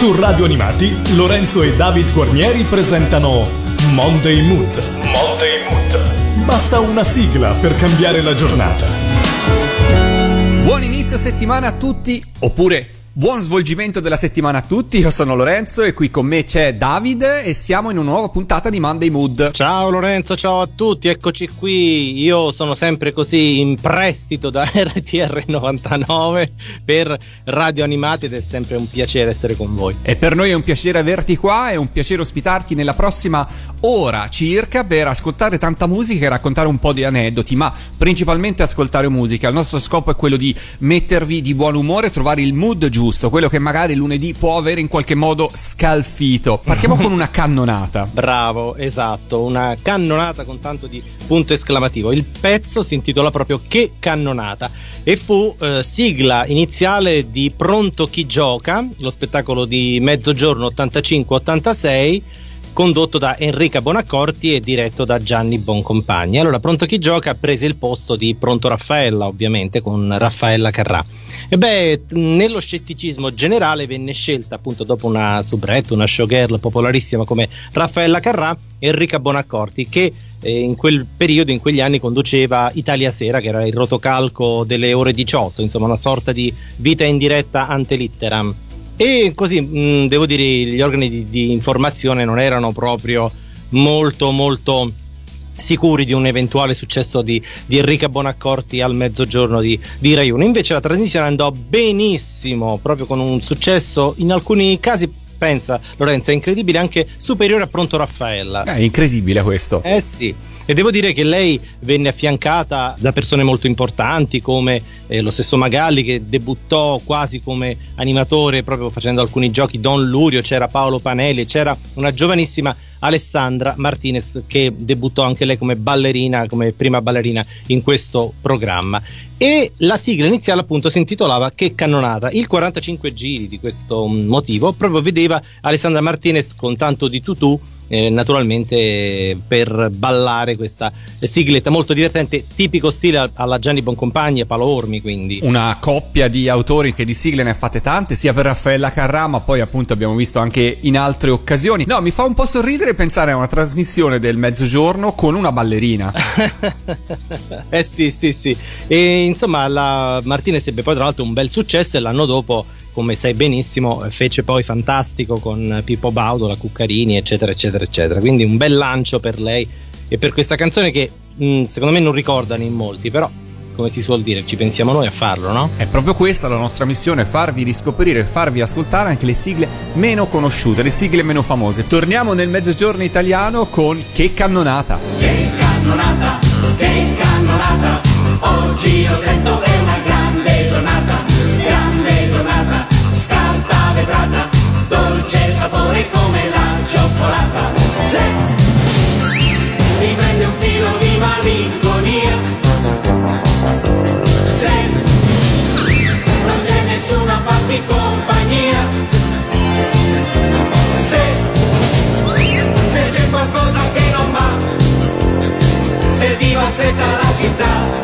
Su Radio Animati, Lorenzo e David Guarnieri presentano Monday Mood. Monday Mood. Basta una sigla per cambiare la giornata. Buon inizio settimana a tutti, oppure Buon svolgimento della settimana a tutti, io sono Lorenzo e qui con me c'è David e siamo in una nuova puntata di Monday Mood. Ciao Lorenzo, ciao a tutti, eccoci qui. Io sono sempre così in prestito da RTR 99 per Radio Animati ed è sempre un piacere essere con voi. E per noi è un piacere averti qua, è un piacere ospitarti nella prossima ora circa per ascoltare tanta musica e raccontare un po' di aneddoti, ma principalmente ascoltare musica. Il nostro scopo è quello di mettervi di buon umore, trovare il mood giusto giusto, quello che magari lunedì può avere in qualche modo scalfito. Partiamo con una cannonata. Bravo, esatto, una cannonata con tanto di punto esclamativo. Il pezzo si intitola proprio Che cannonata e fu eh, sigla iniziale di Pronto chi gioca, lo spettacolo di mezzogiorno 85-86 condotto da Enrica Bonaccorti e diretto da Gianni Boncompagni. Allora, Pronto chi gioca ha preso il posto di Pronto Raffaella, ovviamente, con Raffaella Carrà. E beh, nello scetticismo generale venne scelta appunto dopo una soubrette, una showgirl popolarissima come Raffaella Carrà, Enrica Bonaccorti, che eh, in quel periodo, in quegli anni, conduceva Italia Sera, che era il rotocalco delle ore 18, insomma una sorta di vita in diretta ante litteram. E così mh, devo dire, gli organi di, di informazione non erano proprio molto, molto sicuri di un eventuale successo di, di Enrica Bonaccorti al mezzogiorno di, di Rai 1. Invece la trasmissione andò benissimo, proprio con un successo in alcuni casi. Pensa Lorenzo, è incredibile, anche superiore a Pronto Raffaella. È incredibile questo. Eh sì. E devo dire che lei venne affiancata da persone molto importanti come eh, lo stesso Magalli che debuttò quasi come animatore proprio facendo alcuni giochi Don Lurio, c'era Paolo Panelli, c'era una giovanissima Alessandra Martinez che debuttò anche lei come ballerina, come prima ballerina in questo programma. E la sigla iniziale appunto si intitolava Che cannonata. Il 45 giri di questo motivo proprio vedeva Alessandra Martinez con tanto di tutù eh, naturalmente per ballare questa sigletta molto divertente, tipico stile alla Gianni Boncompagni e Paolo Ormi. Quindi una coppia di autori che di sigle ne ha fatte tante, sia per Raffaella Carrà, ma poi appunto abbiamo visto anche in altre occasioni. No, mi fa un po' sorridere pensare a una trasmissione del mezzogiorno con una ballerina. eh sì, sì, sì. E insomma, la Martinez ebbe poi tra l'altro un bel successo e l'anno dopo come sai benissimo, fece poi fantastico con Pippo Baudo, la Cuccarini, eccetera, eccetera, eccetera. Quindi un bel lancio per lei e per questa canzone che mh, secondo me non ricordano in molti, però come si suol dire, ci pensiamo noi a farlo, no? È proprio questa la nostra missione, farvi riscoprire, farvi ascoltare anche le sigle meno conosciute, le sigle meno famose. Torniamo nel mezzogiorno italiano con Che cannonata! Che cannonata, che cannonata, oggi io sento è una grande la cioccolata. Se mi prende un filo di malinconia, se non c'è nessuno a farti compagnia, se, se c'è qualcosa che non va, se ti va stretta la città,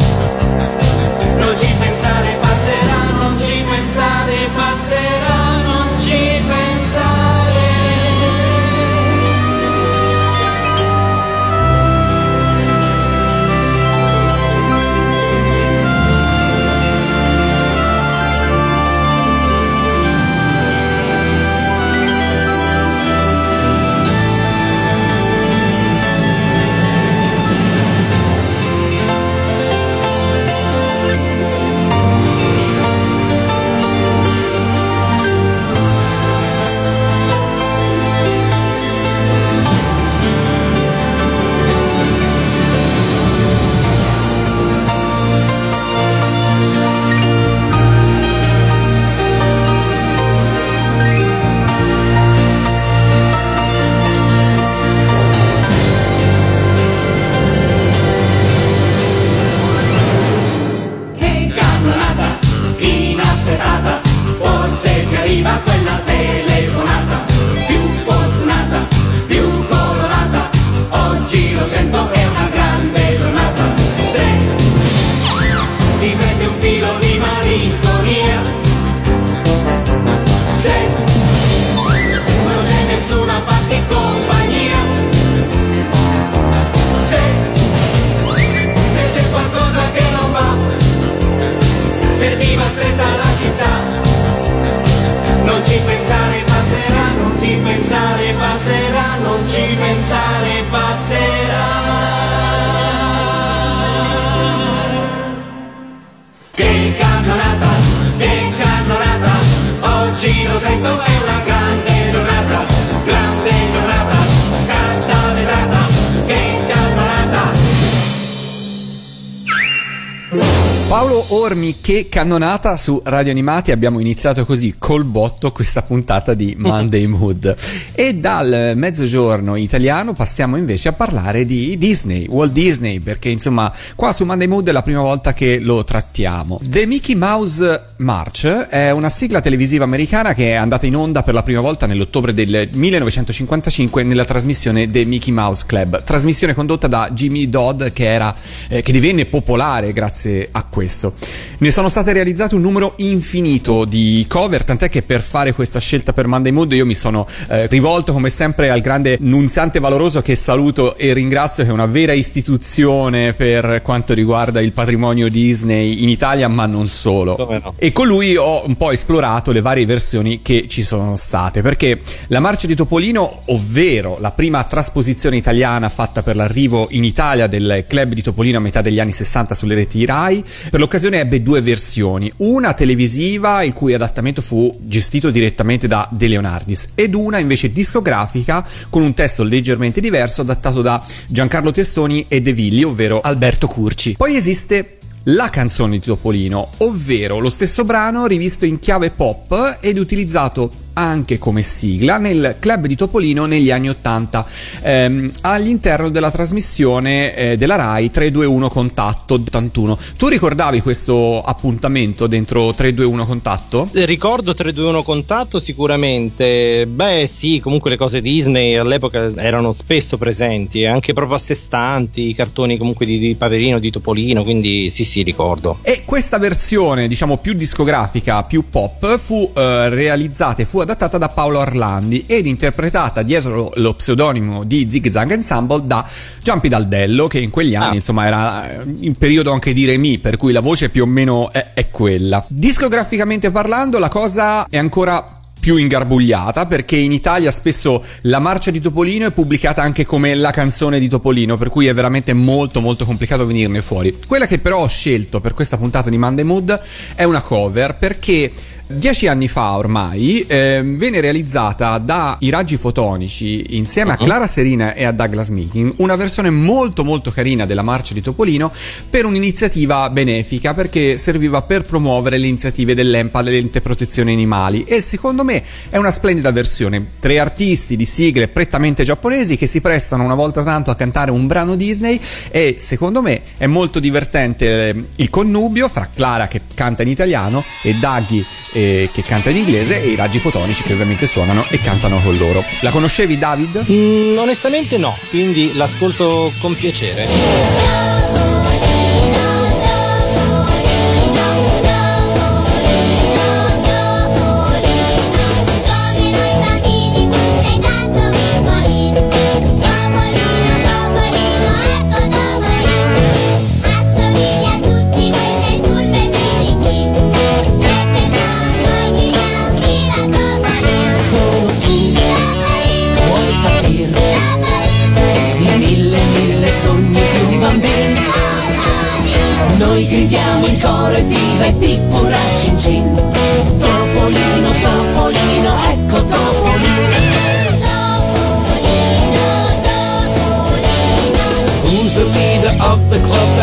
cannonata su Radio Animati. Abbiamo iniziato così col botto questa puntata di Monday Mood. E dal mezzogiorno italiano passiamo invece a parlare di Disney, Walt Disney, perché insomma qua su Monday Mood è la prima volta che lo trattiamo. The Mickey Mouse March è una sigla televisiva americana che è andata in onda per la prima volta nell'ottobre del 1955 nella trasmissione The Mickey Mouse Club, trasmissione condotta da Jimmy Dodd che, era, eh, che divenne popolare grazie a questo. Ne sono state realizzate un numero infinito di cover, tant'è che per fare questa scelta per Monday Mood io mi sono eh, rivolto come sempre al grande Nunziante Valoroso che saluto e ringrazio che è una vera istituzione per quanto riguarda il patrimonio Disney in Italia ma non solo. No? E con lui ho un po' esplorato le varie versioni che ci sono state perché la marcia di Topolino, ovvero la prima trasposizione italiana fatta per l'arrivo in Italia del club di Topolino a metà degli anni 60 sulle reti Rai, per l'occasione ebbe due versioni, una televisiva il cui adattamento fu gestito direttamente da De Leonardis ed una invece discografica con un testo leggermente diverso adattato da Giancarlo Testoni e De Villi, ovvero Alberto Curci. Poi esiste la canzone di Topolino, ovvero lo stesso brano rivisto in chiave pop ed utilizzato anche come sigla nel club di Topolino negli anni 80 ehm, all'interno della trasmissione eh, della RAI 321 Contatto 81. Tu ricordavi questo appuntamento dentro 321 Contatto? Ricordo 321 Contatto sicuramente. Beh, sì, comunque le cose Disney all'epoca erano spesso presenti, anche proprio a sé stanti, i cartoni comunque di, di Paperino, di Topolino, quindi sì, sì, ricordo. E questa versione, diciamo più discografica, più pop, fu eh, realizzata e fu adattata da Paolo Orlandi ed interpretata dietro lo pseudonimo di Zig Zag Ensemble da Giampi Daldello, che in quegli anni Ah. insomma era eh, in periodo anche di Remy, per cui la voce più o meno è, è quella. Discograficamente parlando, la cosa è ancora più ingarbugliata perché in Italia spesso la marcia di Topolino è pubblicata anche come la canzone di Topolino per cui è veramente molto molto complicato venirne fuori. Quella che però ho scelto per questa puntata di Monday Mood è una cover perché Dieci anni fa ormai eh, venne realizzata dai Raggi Fotonici insieme a Clara Serina e a Douglas Meeking una versione molto molto carina della marcia di Topolino per un'iniziativa benefica perché serviva per promuovere le iniziative dell'EMPA dell'ente protezione animali. E secondo me è una splendida versione. Tre artisti di sigle prettamente giapponesi che si prestano una volta tanto a cantare un brano Disney e secondo me è molto divertente eh, il connubio fra Clara che canta in italiano e Daggy eh, che canta in inglese e i raggi fotonici che ovviamente suonano e cantano con loro. La conoscevi David? Mm, onestamente no, quindi l'ascolto con piacere.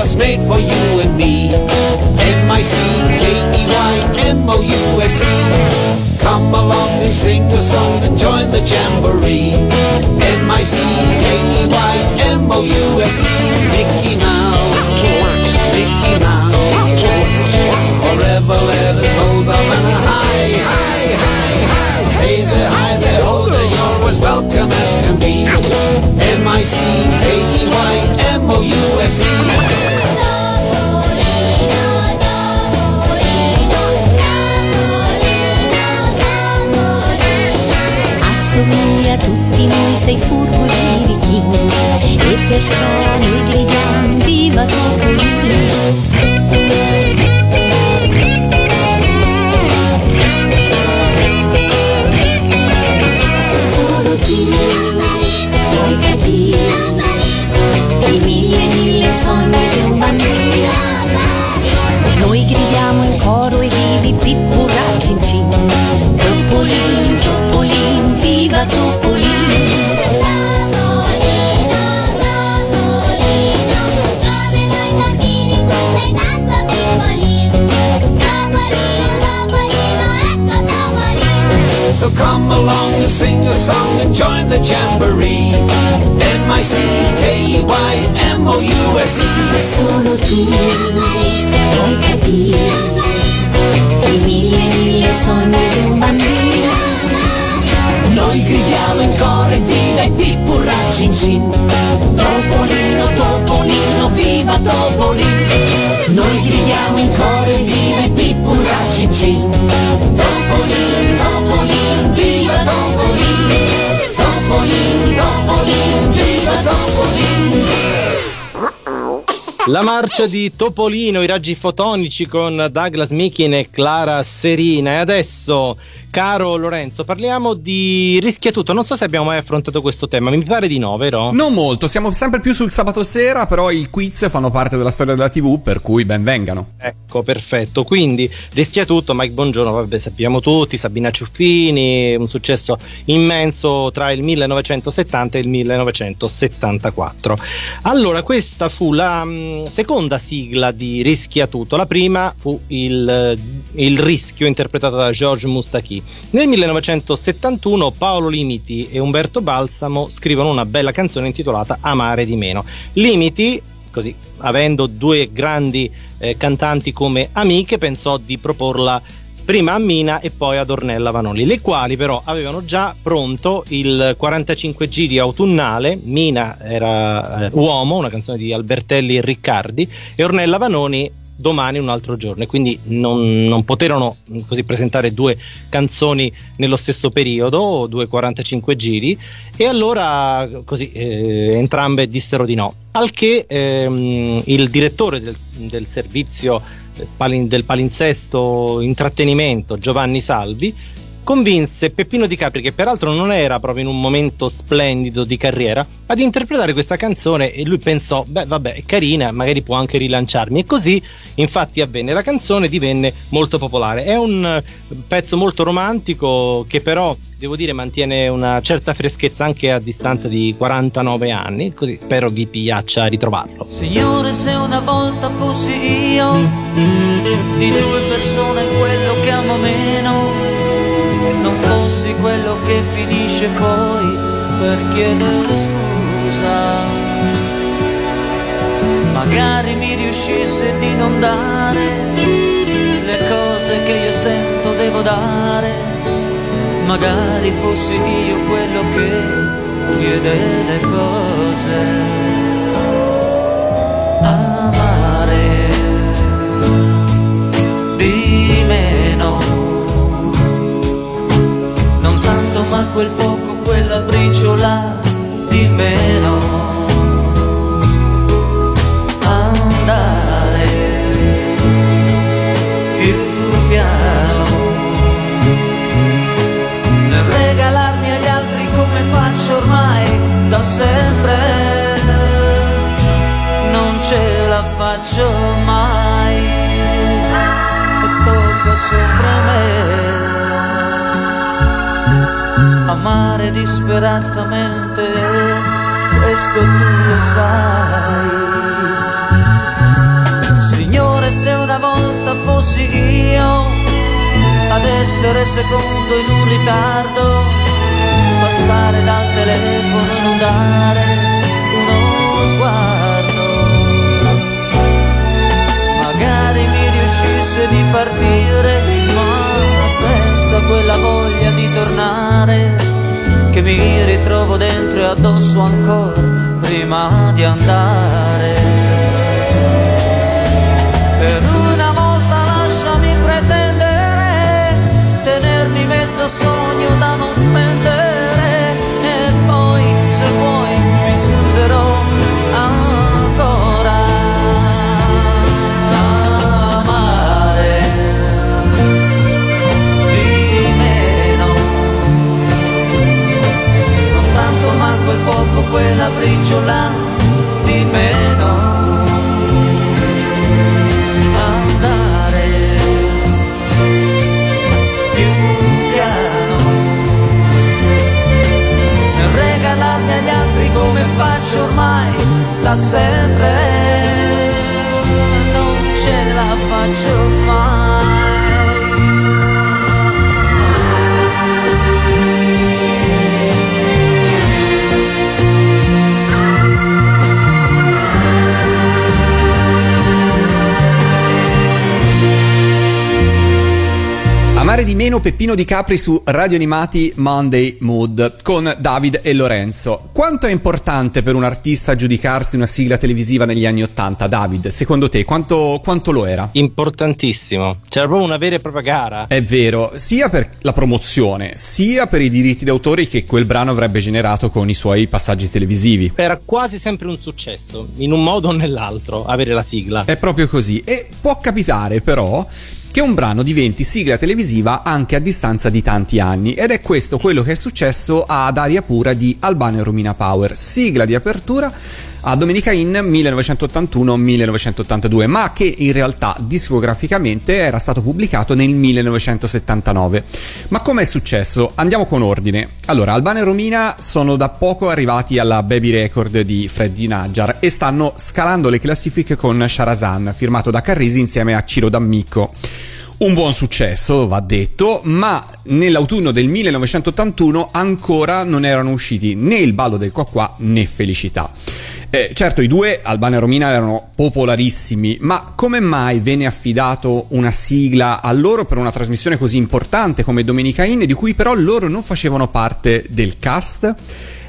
That's made for you and me? M-I-C-K-E-Y-M-O-U-S-E Come along and sing a song and join the jamboree. M-I-C-K-E-Y-M-O-U-S-E Mickey Mouse, Mickey Mouse. Forever let us hold them and high, high, high, high. Hey there, hi there, ho there, you're as welcome as can be M-I-C-K-E-Y-M-O-U-S-E Assomigli a tutti noi, sei furbo e birichino E perciò noi gridiamo viva Topolino come along and sing a song and join the jamboree. M-I-C-K-Y-M-O-U-S-E. Solo tu puoi capire i mille, mille sogni di un bambino. Noi gridiamo in coro e vina e pippurra cin cin Topolino, Topolino, viva Topolino Noi gridiamo in coro e vina e pippurra cin cin Topolin, Topolin, viva Topolin Topolin, viva Topolin La marcia di Topolino, i raggi fotonici con Douglas Mikin e Clara Serina. E adesso, caro Lorenzo, parliamo di rischia tutto. Non so se abbiamo mai affrontato questo tema, mi pare di no, vero? Non molto, siamo sempre più sul sabato sera, però i quiz fanno parte della storia della TV, per cui ben vengano. Ecco, perfetto. Quindi rischia tutto. Mike Bongiorno, vabbè, sappiamo tutti. Sabina Ciuffini, un successo immenso tra il 1970 e il 1974. Allora, questa fu la mh, seconda sigla di Rischia tutto. La prima fu il, il rischio interpretato da Georges Moustaki. Nel 1971 Paolo Limiti e Umberto Balsamo scrivono una bella canzone intitolata Amare di meno. Limiti così, avendo due grandi eh, cantanti come amiche, pensò di proporla prima a Mina e poi ad Ornella Vanoli, le quali però avevano già pronto il 45 giri autunnale. Mina era eh, Uomo, una canzone di Albertelli e Riccardi, e Ornella Vanoni domani un altro giorno e quindi non, non poterono mh, così presentare due canzoni nello stesso periodo, due 45 giri e allora così eh, entrambe dissero di no. Al che ehm, il direttore del, del servizio eh, del palinsesto intrattenimento Giovanni Salvi convinse Peppino Di Capri, che peraltro non era proprio in un momento splendido di carriera, ad interpretare questa canzone e lui pensò, beh vabbè, è carina, magari può anche rilanciarmi. E così infatti avvenne, la canzone divenne molto popolare. È un eh, pezzo molto romantico che però, devo dire, mantiene una certa freschezza anche a distanza di 49 anni, così spero vi piaccia ritrovarlo. Signore, se una volta fossi io di due persone quello che amo meno, non fossi quello che finisce poi per chiedere scusa. Magari mi riuscisse di non dare le cose che io sento devo dare. Magari fossi io quello che chiede le cose. Ma quel poco, quella briciola di meno. Andare più piano nel regalarmi agli altri come faccio ormai da sempre. Non ce la faccio mai e tocca sempre a me amare disperatamente, questo tu lo sai. Signore, se una volta fossi io ad essere secondo in un ritardo, passare dal telefono e non dare uno sguardo, magari mi riuscisse di partire, ma senza quella voglia di tornare che mi ritrovo dentro e addosso ancora prima di andare. Per una volta lasciami pretendere, tenermi mezzo sogno da non spendere quella briciola di meno. Andare più piano. Regalarmi agli altri come faccio ormai da sempre. Non ce la faccio mai Peppino Di Capri su Radio Animati Monday Mood con David e Lorenzo. Quanto è importante per un artista giudicarsi una sigla televisiva negli anni Ottanta, David? Secondo te quanto, quanto lo era? Importantissimo. C'era proprio una vera e propria gara. È vero, sia per la promozione, sia per i diritti d'autore che quel brano avrebbe generato con i suoi passaggi televisivi. Era quasi sempre un successo, in un modo o nell'altro, avere la sigla. È proprio così. E può capitare però che un brano diventi sigla televisiva anche a distanza di tanti anni. Ed è questo quello che è successo ad Aria Pura di Albano e Romina Power, sigla di apertura a Domenica In 1981-1982, ma che in realtà discograficamente era stato pubblicato nel 1979. Ma come è successo? Andiamo con ordine. Allora, Albano e Romina sono da poco arrivati alla Baby Record di Freddy Najjar e stanno scalando le classifiche con Sharazan, firmato da Carrisi insieme a Ciro D'Amico. Un buon successo, va detto, ma nell'autunno del 1981 ancora non erano usciti né il ballo del qua qua né Felicità. Eh, certo, i due, Albano e Romina, erano popolarissimi, ma come mai venne affidato una sigla a loro per una trasmissione così importante come Domenica In, di cui però loro non facevano parte del cast?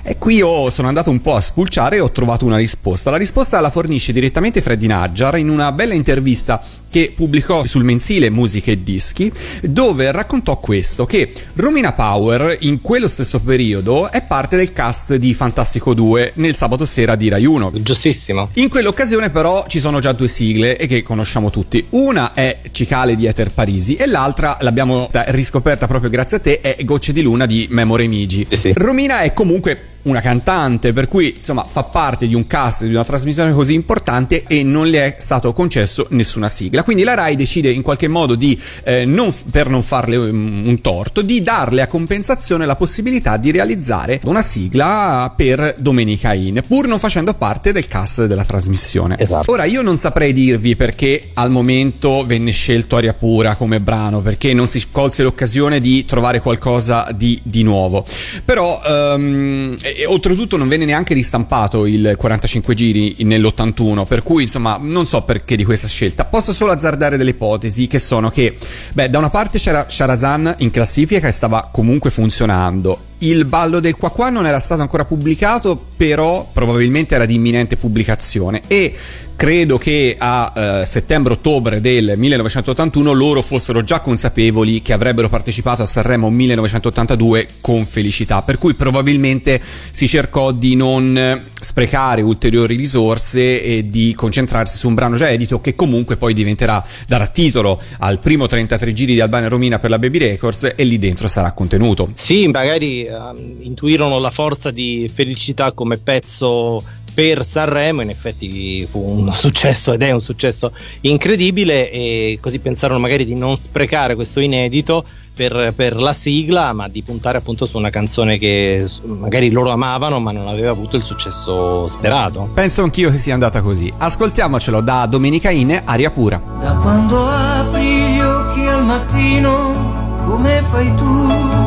E qui io sono andato un po' a spulciare e ho trovato una risposta. La risposta la fornisce direttamente Freddy Najjar in una bella intervista che pubblicò sul mensile Musiche e Dischi, dove raccontò questo, che Romina Power in quello stesso periodo è parte del cast di Fantastico 2 nel sabato sera di Rai 1. Giustissimo. In quell'occasione però ci sono già due sigle e che conosciamo tutti. Una è Cicale di Ether Parisi e l'altra, l'abbiamo riscoperta proprio grazie a te, è Gocce di Luna di Memore Migi. Sì, sì. Romina è comunque una cantante, per cui insomma fa parte di un cast di una trasmissione così importante e non le è stato concesso nessuna sigla. Quindi la Rai decide in qualche modo di, eh, non, per non farle um, un torto, di darle a compensazione la possibilità di realizzare una sigla per Domenica In, pur non facendo parte del cast della trasmissione. Esatto. Ora io non saprei dirvi perché al momento venne scelto Aria Pura come brano, perché non si colse l'occasione di trovare qualcosa di, di nuovo. Però ehm, e, oltretutto non venne neanche ristampato il 45 giri nell'81, per cui insomma non so perché di questa scelta. Posso solo azzardare delle ipotesi che sono che, beh, da una parte c'era Sharazan in classifica e stava comunque funzionando. Il ballo del qua qua non era stato ancora pubblicato, però probabilmente era di imminente pubblicazione e credo che a eh, settembre-ottobre del 1981 loro fossero già consapevoli che avrebbero partecipato a Sanremo 1982 con felicità, per cui probabilmente si cercò di non sprecare ulteriori risorse e di concentrarsi su un brano già edito che comunque poi diventerà, darà titolo al primo 33 giri di Albania Romina per la Baby Records e lì dentro sarà contenuto. Sì, magari eh, intuirono la forza di felicità come pezzo per Sanremo, in effetti fu un successo ed è un successo incredibile e così pensarono magari di non sprecare questo inedito per, per la sigla, ma di puntare appunto su una canzone che magari loro amavano ma non aveva avuto il successo sperato. Penso anch'io che sia andata così. Ascoltiamocelo da Domenica In, Aria Pura. Da quando apri gli occhi al mattino, come fai tu?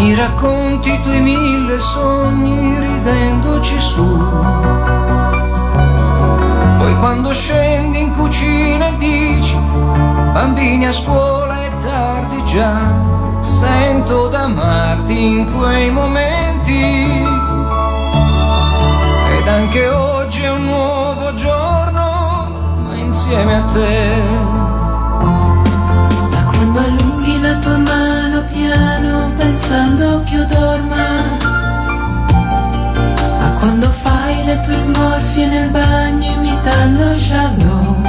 Mi racconti i tuoi mille sogni ridendoci su. Poi quando scendi in cucina e dici, bambini a scuola è tardi già, sento d'amarti in quei momenti. Ed anche oggi è un nuovo giorno, ma insieme a te. Pensando che io dorma. A quando fai le tue smorfie nel bagno imitando Jalot.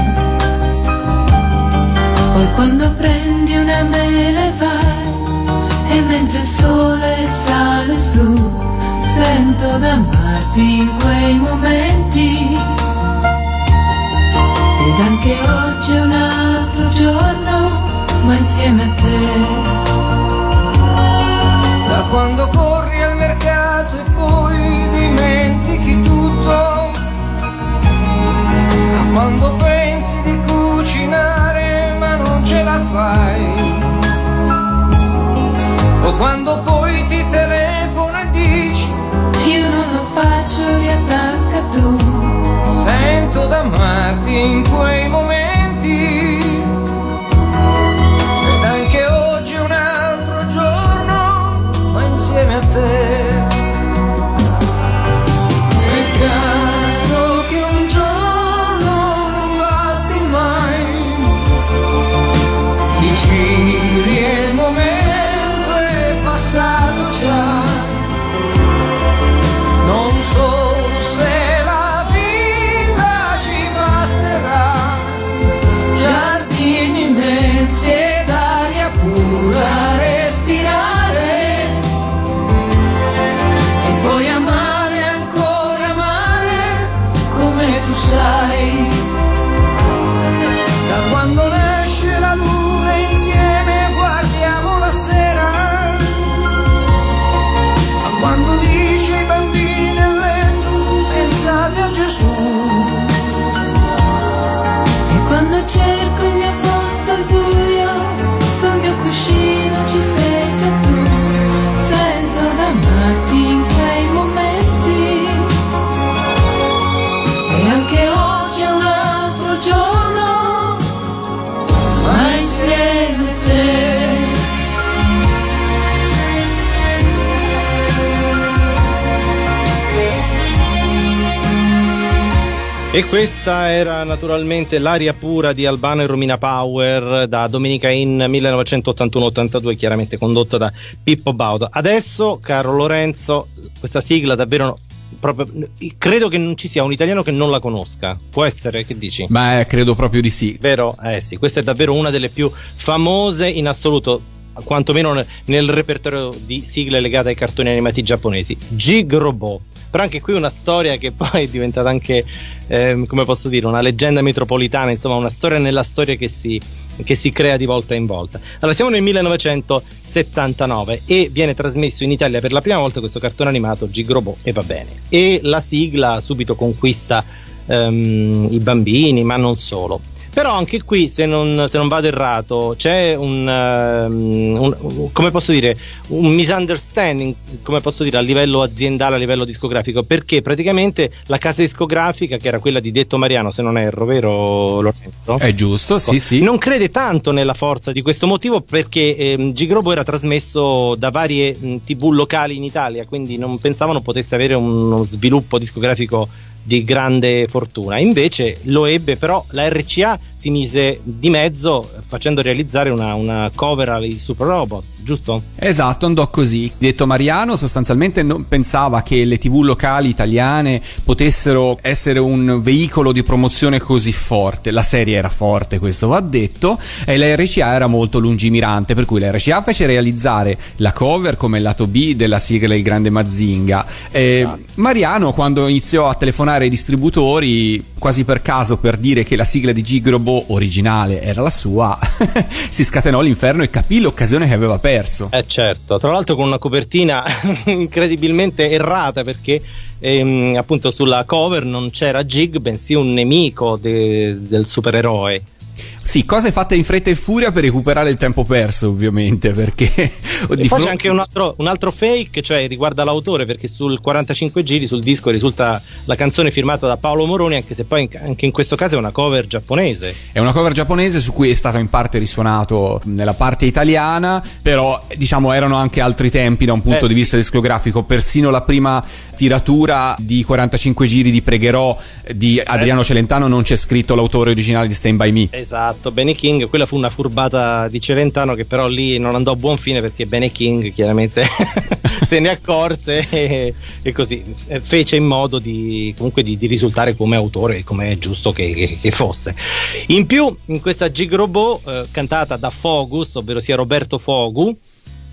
Poi quando prendi una mela e vai, e mentre il sole sale su, sento d'amarti in quei momenti. Ed anche oggi è un altro giorno, ma insieme a te. Quando pensi di cucinare ma non ce la fai. O quando poi ti telefona e dici Io non lo faccio, riattacca tu. sento d'amarti in quei momenti. E questa era naturalmente l'aria pura di Albano e Romina Power da Domenica in 1981-82, chiaramente condotta da Pippo Baudo. Adesso, caro Lorenzo, questa sigla davvero proprio credo che non ci sia un italiano che non la conosca. Può essere, che dici? Beh, credo proprio di sì. Vero? Eh sì, questa è davvero una delle più famose in assoluto quantomeno nel repertorio di sigle legate ai cartoni animati giapponesi. Jig Robot però anche qui una storia che poi è diventata anche, eh, come posso dire, una leggenda metropolitana, insomma una storia nella storia che si, che si crea di volta in volta. Allora siamo nel 1979 e viene trasmesso in Italia per la prima volta questo cartone animato Gigrobot e va bene. E la sigla subito conquista um, i bambini, ma non solo. Però anche qui, se non, se non vado errato, c'è un, um, un, come posso dire, un misunderstanding, come posso dire, a livello aziendale, a livello discografico, perché praticamente la casa discografica, che era quella di Detto Mariano, se non erro, vero Lorenzo? È giusto, sì, sì. Non crede tanto nella forza di questo motivo perché ehm, Gigrobo era trasmesso da varie mh, tv locali in Italia, quindi non pensavano potesse avere uno sviluppo discografico di grande fortuna. Invece lo ebbe, però la RCA si mise di mezzo facendo realizzare una, una cover ai Super Robots, giusto? Esatto, andò così. Detto Mariano, sostanzialmente non pensava che le tv locali italiane potessero essere un veicolo di promozione così forte. La serie era forte, questo va detto, e la RCA era molto lungimirante, per cui la RCA fece realizzare la cover come lato B della sigla Il Grande Mazinga. E ah. Mariano, quando iniziò a telefonare ai distributori, quasi per caso per dire che la sigla di Gigrobo originale era la sua, si scatenò l'inferno e capì l'occasione che aveva perso. Eh certo, tra l'altro con una copertina incredibilmente errata perché ehm, appunto sulla cover non c'era Jig bensì un nemico de- del supereroe sì, cose fatte in fretta e furia per recuperare il tempo perso, ovviamente. Perché e poi fronte... c'è anche un altro, un altro, fake, cioè riguarda l'autore, perché sul 45 giri sul disco risulta la canzone firmata da Paolo Moroni, anche se poi anche in questo caso è una cover giapponese. È una cover giapponese su cui è stato in parte risuonato nella parte italiana, però diciamo erano anche altri tempi da un punto eh, di vista discografico. Persino la prima tiratura di 45 giri di Pregherò di Adriano Celentano non c'è scritto l'autore originale di Stand By Me. Esatto, Benny King, quella fu una furbata di Celentano che però lì non andò a buon fine perché Benny King chiaramente se ne accorse e, e, così fece in modo di comunque di, di risultare come autore come è giusto che, che, che, fosse. In più in questa Gig Robot eh, cantata da Fogus, ovvero sia Roberto Fogu,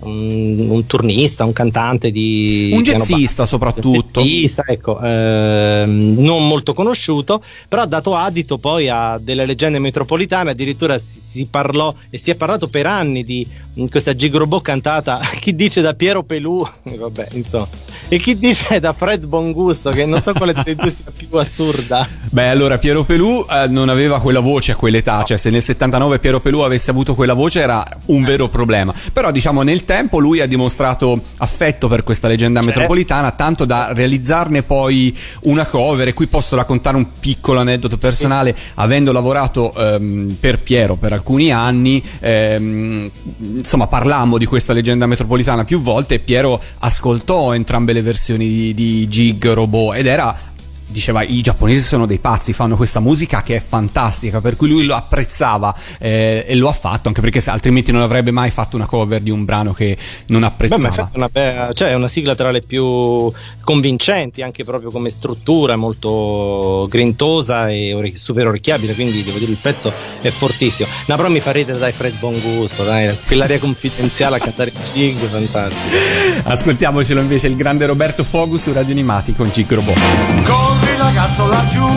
un, un, turnista, un cantante di un jazzista soprattutto. Un jazzista, ecco, ehm, non molto conosciuto, però ha dato adito poi a delle leggende metropolitane, addirittura si, si parlò e si è parlato per anni di questa Gigrobò cantata, chi dice da Piero Pelù, vabbè, insomma, e chi dice da Fred Bongusto, che non so quale delle due sia più assurda. Beh, allora Piero Pelù eh, non aveva quella voce a quell'età, cioè se nel 79 Piero Pelù avesse avuto quella voce era un vero problema, però diciamo nel tempo lui ha dimostrato affetto per questa leggenda certo. metropolitana, tanto da realizzarne poi una cover. E qui posso raccontare un piccolo aneddoto personale. Sì. Avendo lavorato ehm, per Piero per alcuni anni, ehm, insomma, parlammo di questa leggenda metropolitana più volte. E Piero ascoltò entrambe le versioni di, di Gig Robot ed era diceva i giapponesi sono dei pazzi, fanno questa musica che è fantastica, per cui lui lo apprezzava eh, e lo ha fatto, anche perché altrimenti non avrebbe mai fatto una cover di un brano che non apprezzava. Beh, una, be- cioè, è una sigla tra le più convincenti, anche proprio come struttura, molto grintosa e ore- super orecchiabile, quindi devo dire il pezzo è fortissimo. No, però mi fa ridere dai Fred Bongusto, dai, quell'area confidenziale a cantare Gig, fantastico. Ascoltiamocelo invece il grande Roberto Fogu su Radio Animati con Gig Robot corri ragazzo laggiù,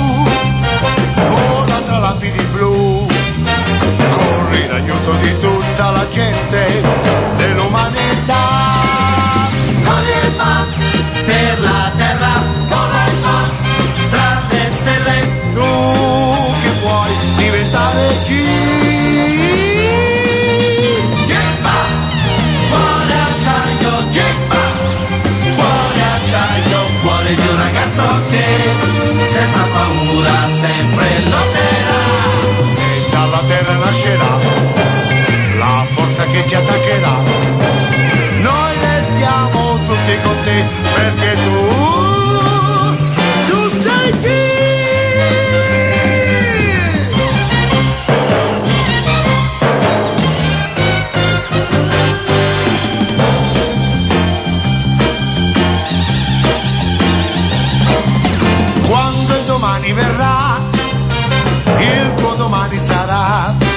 vola tra lapidi blu, corri in aiuto di tutta la gente ci attaccherà. Noi restiamo tutti con te perché tu, tu sei G. Quando il domani verrà, il tuo domani sarà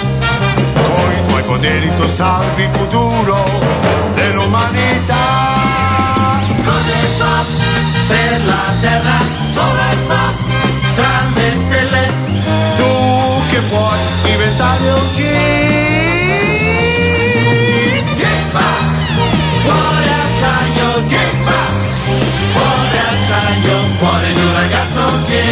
merito salvi il futuro dell'umanità. Come fa per la terra? Come fa tra le stelle? Tu che puoi diventare un G. Gemma, cuore acciaio, Gemma, cuore acciaio, cuore di un ragazzo che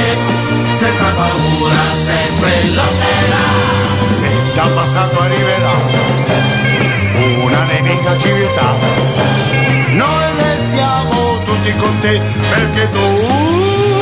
senza paura sempre lotterà. Se dal passato arriverà nemica civiltà, noi restiamo tutti con te perché tu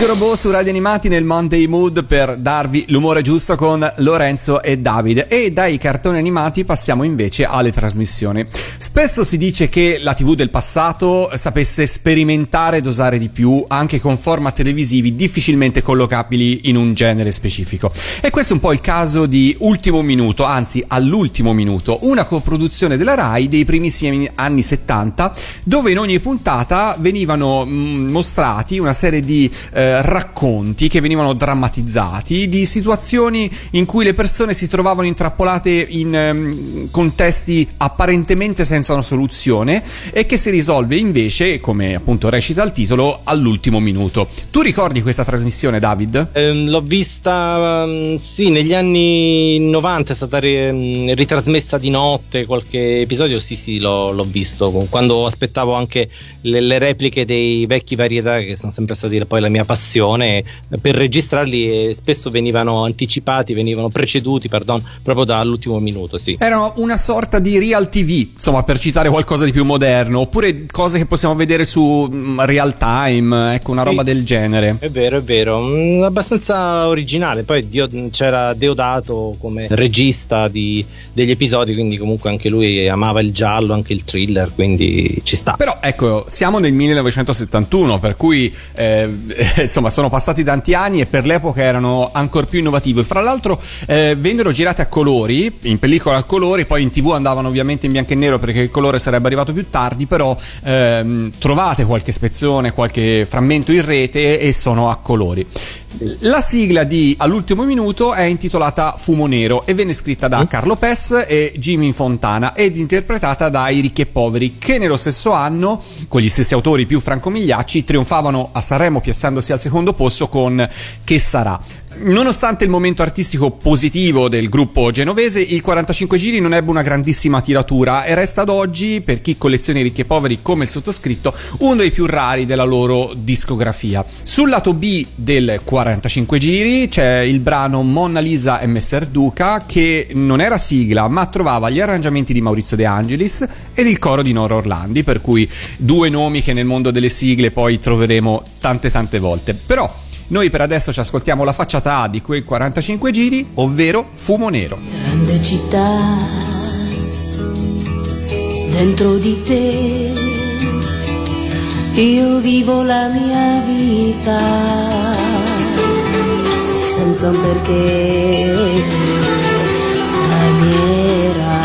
Gigrobo su Radio Animati nel Monday Mood per darvi l'umore giusto con Lorenzo e Davide. E dai cartoni animati passiamo invece alle trasmissioni. Spesso si dice che la TV del passato sapesse sperimentare e dosare di più anche con format televisivi difficilmente collocabili in un genere specifico. E questo è un po' il caso di Ultimo Minuto, anzi all'ultimo minuto, una coproduzione della RAI dei primissimi anni 70 dove in ogni puntata venivano mm, mostrati una serie di eh, racconti che venivano drammatizzati di situazioni in cui le persone si trovavano intrappolate in ehm, contesti apparentemente senza una soluzione e che si risolve invece, come appunto recita il titolo, all'ultimo minuto. Tu ricordi questa trasmissione, David? Ehm, l'ho vista, mm, sì, negli anni 90 è stata ri- mm, ritrasmessa di notte, qualche episodio, sì, sì, l'ho, l'ho visto, quando aspettavo anche le, le repliche dei vecchi varietà, che sono sempre stati poi la mia passione, per registrarli e spesso venivano anticipati, venivano preceduti, pardon, proprio dall'ultimo minuto, sì. Era una sorta di real TV, insomma, per citare qualcosa di più moderno, oppure cose che possiamo vedere su mm, real time, ecco, una Sì. roba del genere. È vero, è vero, Mm, abbastanza originale. Poi Dio- c'era Deodato come regista di- degli episodi, quindi comunque anche lui amava il giallo, anche il thriller, quindi ci sta. Però ecco, siamo nel 1971, per cui eh, insomma sono passati tanti anni e per l'epoca erano ancora più innovativi. Fra l'altro eh, vennero girate a colori, in pellicola a colori, poi in tv andavano ovviamente in bianco e nero perché il colore sarebbe arrivato più tardi, però ehm, trovate qualche spezzone, qualche frammento in rete e sono a colori. La sigla di All'ultimo minuto è intitolata Fumo Nero e venne scritta da Carlo Pes e Jimmy Fontana ed interpretata dai Ricchi e Poveri che nello stesso anno, con gli stessi autori più francomigliacci, trionfavano a Sanremo piazzandosi al secondo posto con Che sarà. Nonostante il momento artistico positivo del gruppo genovese, il 45 giri non ebbe una grandissima tiratura e resta ad oggi, per chi colleziona i ricchi e poveri come il sottoscritto, uno dei più rari della loro discografia. Sul lato B del 45 giri c'è il brano Monna Lisa e Messer Duca che non era sigla ma trovava gli arrangiamenti di Maurizio De Angelis ed il coro di Nora Orlandi, per cui due nomi che nel mondo delle sigle poi troveremo tante tante volte. Però noi per adesso ci ascoltiamo la facciata A di quei 45 giri, ovvero Fumo Nero. grande città dentro di te. Io vivo la mia vita senza un perché. Straniera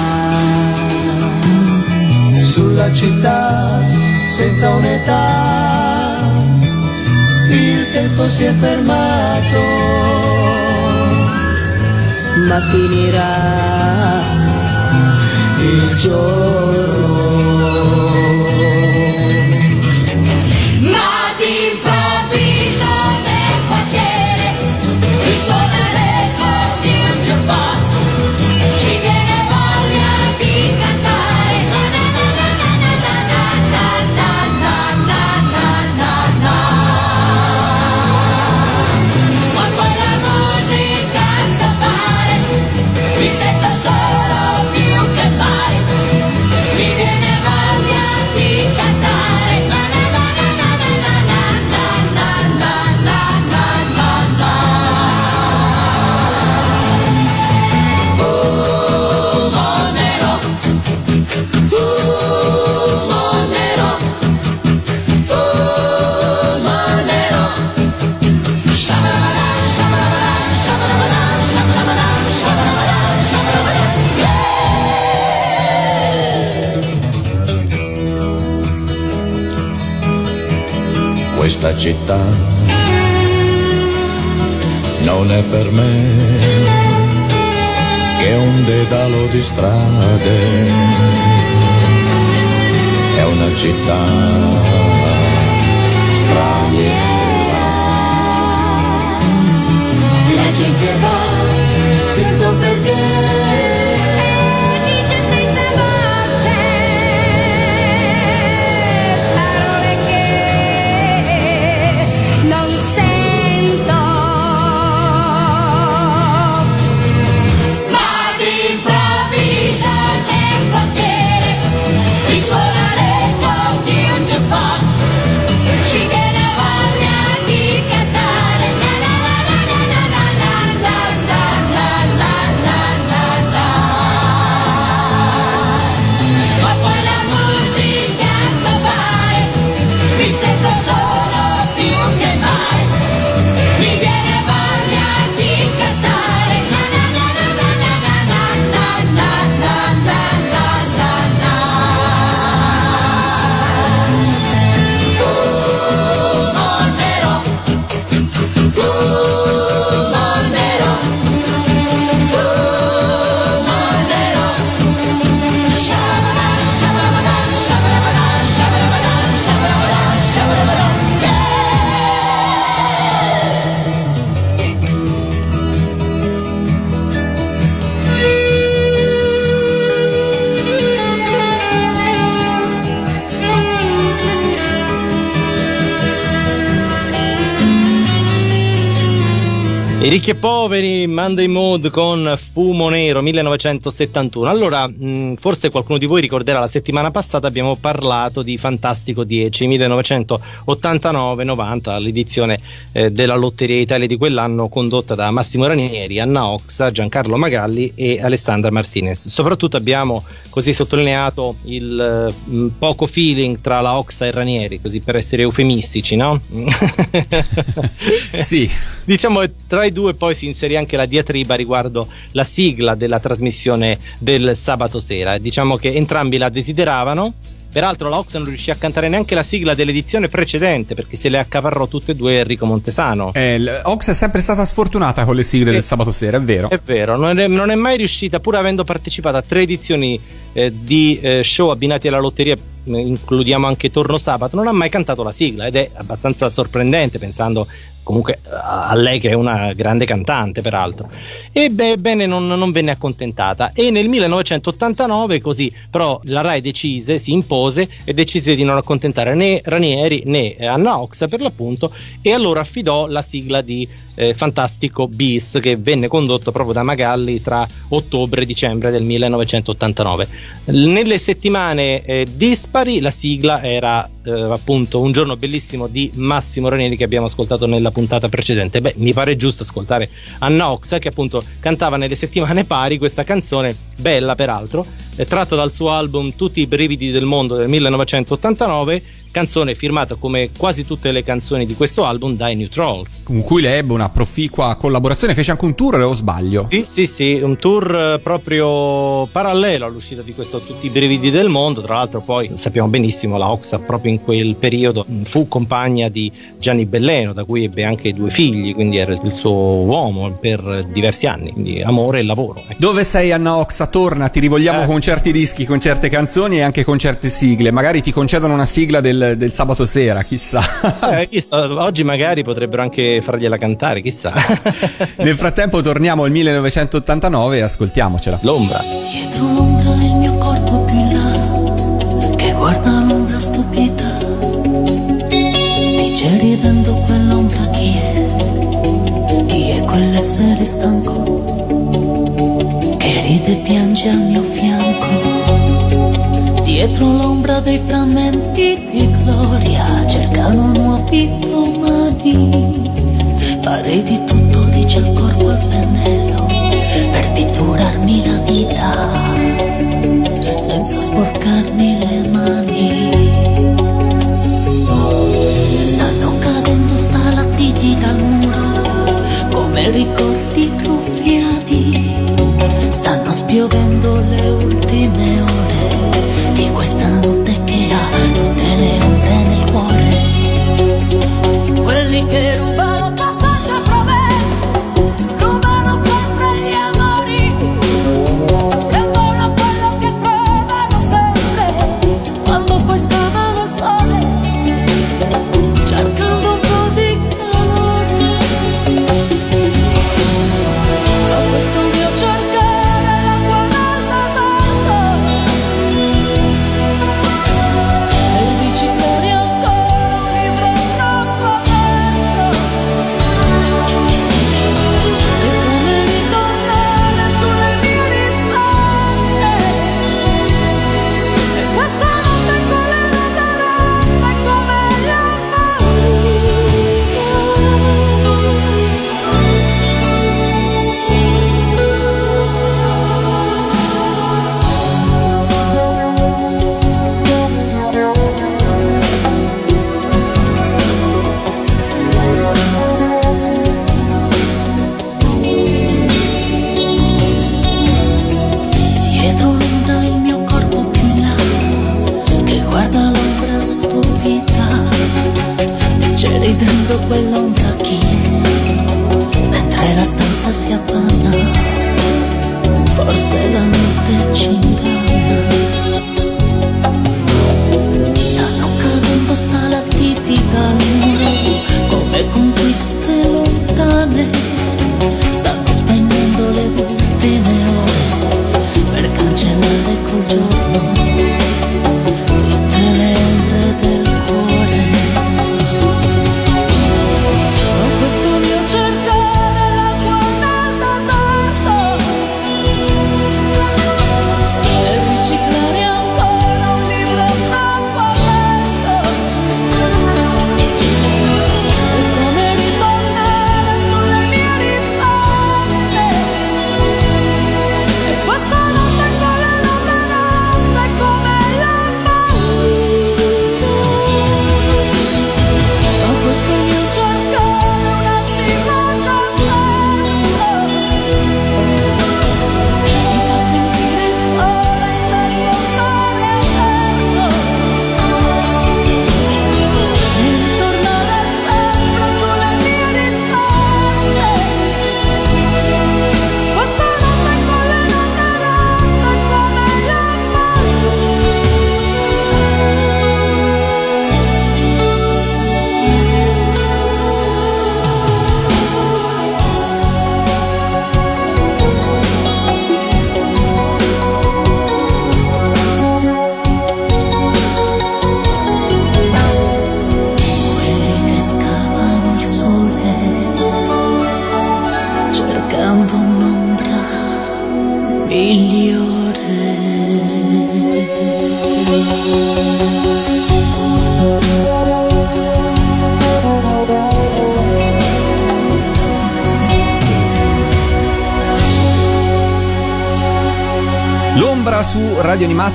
Sulla città senza un'età, il tempo si è fermato. ma finirà il giorno città I ricchi e poveri, Monday Mood con Fumo Nero 1971. Allora, mh, forse qualcuno di voi ricorderà la settimana passata abbiamo parlato di Fantastico 10 1989-90, l'edizione eh, della Lotteria Italia di quell'anno condotta da Massimo Ranieri, Anna Oxa, Giancarlo Magalli e Alessandra Martinez. Soprattutto abbiamo così sottolineato il eh, poco feeling tra la Oxa e Ranieri, così per essere eufemistici, no? sì. Diciamo tra i due poi si inserì anche la diatriba riguardo la sigla della trasmissione del sabato sera. Diciamo che entrambi la desideravano. Peraltro la Ox non riuscì a cantare neanche la sigla dell'edizione precedente perché se le accaparrò tutte e due Enrico Montesano. Eh, Ox è sempre stata sfortunata con le sigle del sabato sera, è vero. È vero, non è, non è mai riuscita, pur avendo partecipato a tre edizioni eh, di eh, show abbinati alla lotteria, eh, includiamo anche Torno Sabato, non ha mai cantato la sigla ed è abbastanza sorprendente pensando comunque a lei che è una grande cantante peraltro. Ebbene non, non venne accontentata e nel 1989 così però la RAI decise, si impose e decise di non accontentare né Ranieri né Anna Ox per l'appunto e allora affidò la sigla di eh, Fantastico Bis che venne condotto proprio da Magalli tra ottobre e dicembre del 1989. Nelle settimane eh, dispari la sigla era eh, appunto un giorno bellissimo di Massimo Ranieri che abbiamo ascoltato nella puntata precedente. Beh, mi pare giusto ascoltare Anna Oxa che appunto cantava nelle settimane pari questa canzone, bella peraltro, eh, tratta dal suo album Tutti i brividi del mondo del 1989 canzone firmata come quasi tutte le canzoni di questo album dai New Trolls. Con cui lei ebbe una proficua collaborazione, fece anche un tour, o sbaglio? Sì, sì, sì, un tour eh, proprio parallelo all'uscita di questo Tutti i brividi del mondo. Tra l'altro, poi sappiamo benissimo la Oxa proprio in quel periodo mh, fu compagna di Gianni Belleno, da cui ebbe anche due figli, quindi era il suo uomo per diversi anni, quindi amore e lavoro. ecco. Dove sei Anna Oxa? Torna, ti rivogliamo Eh. con certi dischi, con certe canzoni e anche con certe sigle. Magari ti concedono una sigla del, del sabato sera, chissà. Eh, chissà, oggi magari potrebbero anche fargliela cantare, chissà. Nel frattempo torniamo al 1989 e ascoltiamocela. L'ombra. Dietro l'ombra il mio corpo più in là Che guarda l'ombra stupita Dice ridendo quell'ombra chi è Chi è quell'essere stanco Che ride e piange al mio fianco Dietro l'ombra dei frammenti di gloria Cercano nuovi domani Pare di tutto dice il corpo al pennello Per pitturarmi la vita Senza sporcarmi le mani. Stanno cadendo stalattiti dal muro Come ricordi gruffiani Stanno spiovendo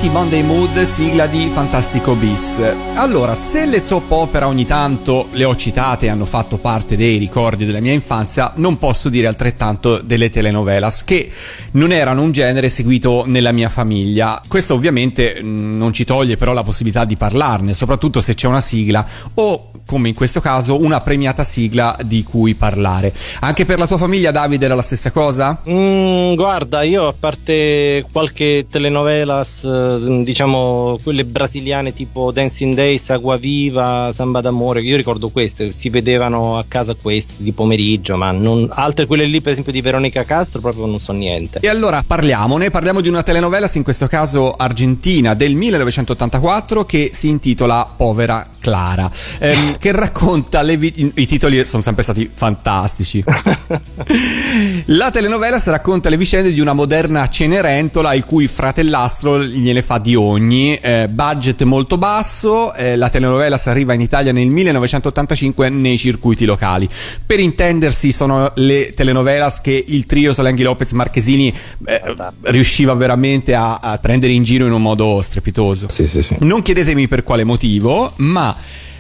Animati Monday Mood, sigla di Fantastico Bis. Allora, se le soap opera ogni tanto le ho citate e hanno fatto parte dei ricordi della mia infanzia, non posso dire altrettanto delle telenovelas, che non erano un genere seguito nella mia famiglia. Questo ovviamente mh, non ci toglie però la possibilità di parlarne, soprattutto se c'è una sigla o, come in questo caso, una premiata sigla di cui parlare. Anche per la tua famiglia, Davide, era la stessa cosa? Mm, guarda, io a parte qualche telenovelas, eh, diciamo quelle brasiliane tipo Dancing Days, Agua Viva, Samba d'amore, io ricordo queste, si vedevano a casa queste di pomeriggio, ma non, altre quelle lì per esempio di Veronica Castro proprio non so niente. E allora parliamone, parliamo di una telenovelas, in questo caso argentina, del 1984 che si intitola Povera Clara, ehm, che racconta le vite... I titoli sono sempre stati fantastici. La telenovelas racconta le vicende di una moderna Cenerentola il cui fratellastro gliene fa di ogni, eh, budget molto basso, eh, la telenovelas arriva in Italia nel 1985 nei circuiti locali. Per intendersi sono le telenovelas che il trio Solenghi Lopez Marchesini eh, riusciva veramente a, a prendere in giro in un modo strepitoso. Sì, sì, sì. Non chiedetemi per quale motivo, ma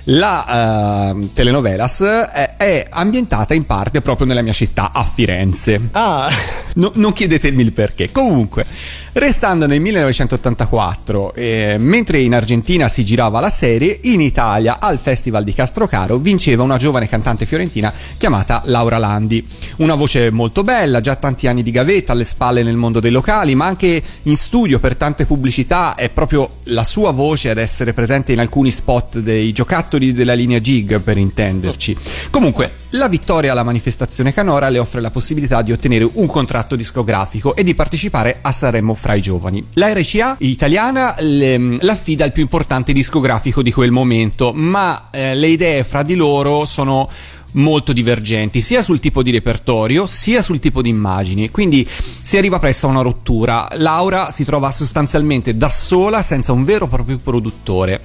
la uh, telenovelas è, è, ambientata in parte proprio nella mia città, a Firenze. Ah. No, non chiedetemi il perché. Comunque, restando nel 1984, eh, mentre in Argentina si girava la serie, in Italia al Festival di Castrocaro vinceva una giovane cantante fiorentina chiamata Laura Landi. Una voce molto bella, già tanti anni di gavetta alle spalle nel mondo dei locali, ma anche in studio per tante pubblicità. È proprio la sua voce ad essere presente in alcuni spot dei giocattoli della linea Gig, per intenderci. Comunque, la vittoria alla manifestazione canora le offre la possibilità di ottenere un contratto discografico e di partecipare a Sanremo fra i giovani. La RCA italiana le, l'affida al più importante discografico di quel momento, ma eh, le idee fra di loro sono molto divergenti sia sul tipo di repertorio sia sul tipo di immagini. Quindi si arriva presto a una rottura. Laura si trova sostanzialmente da sola senza un vero e proprio produttore.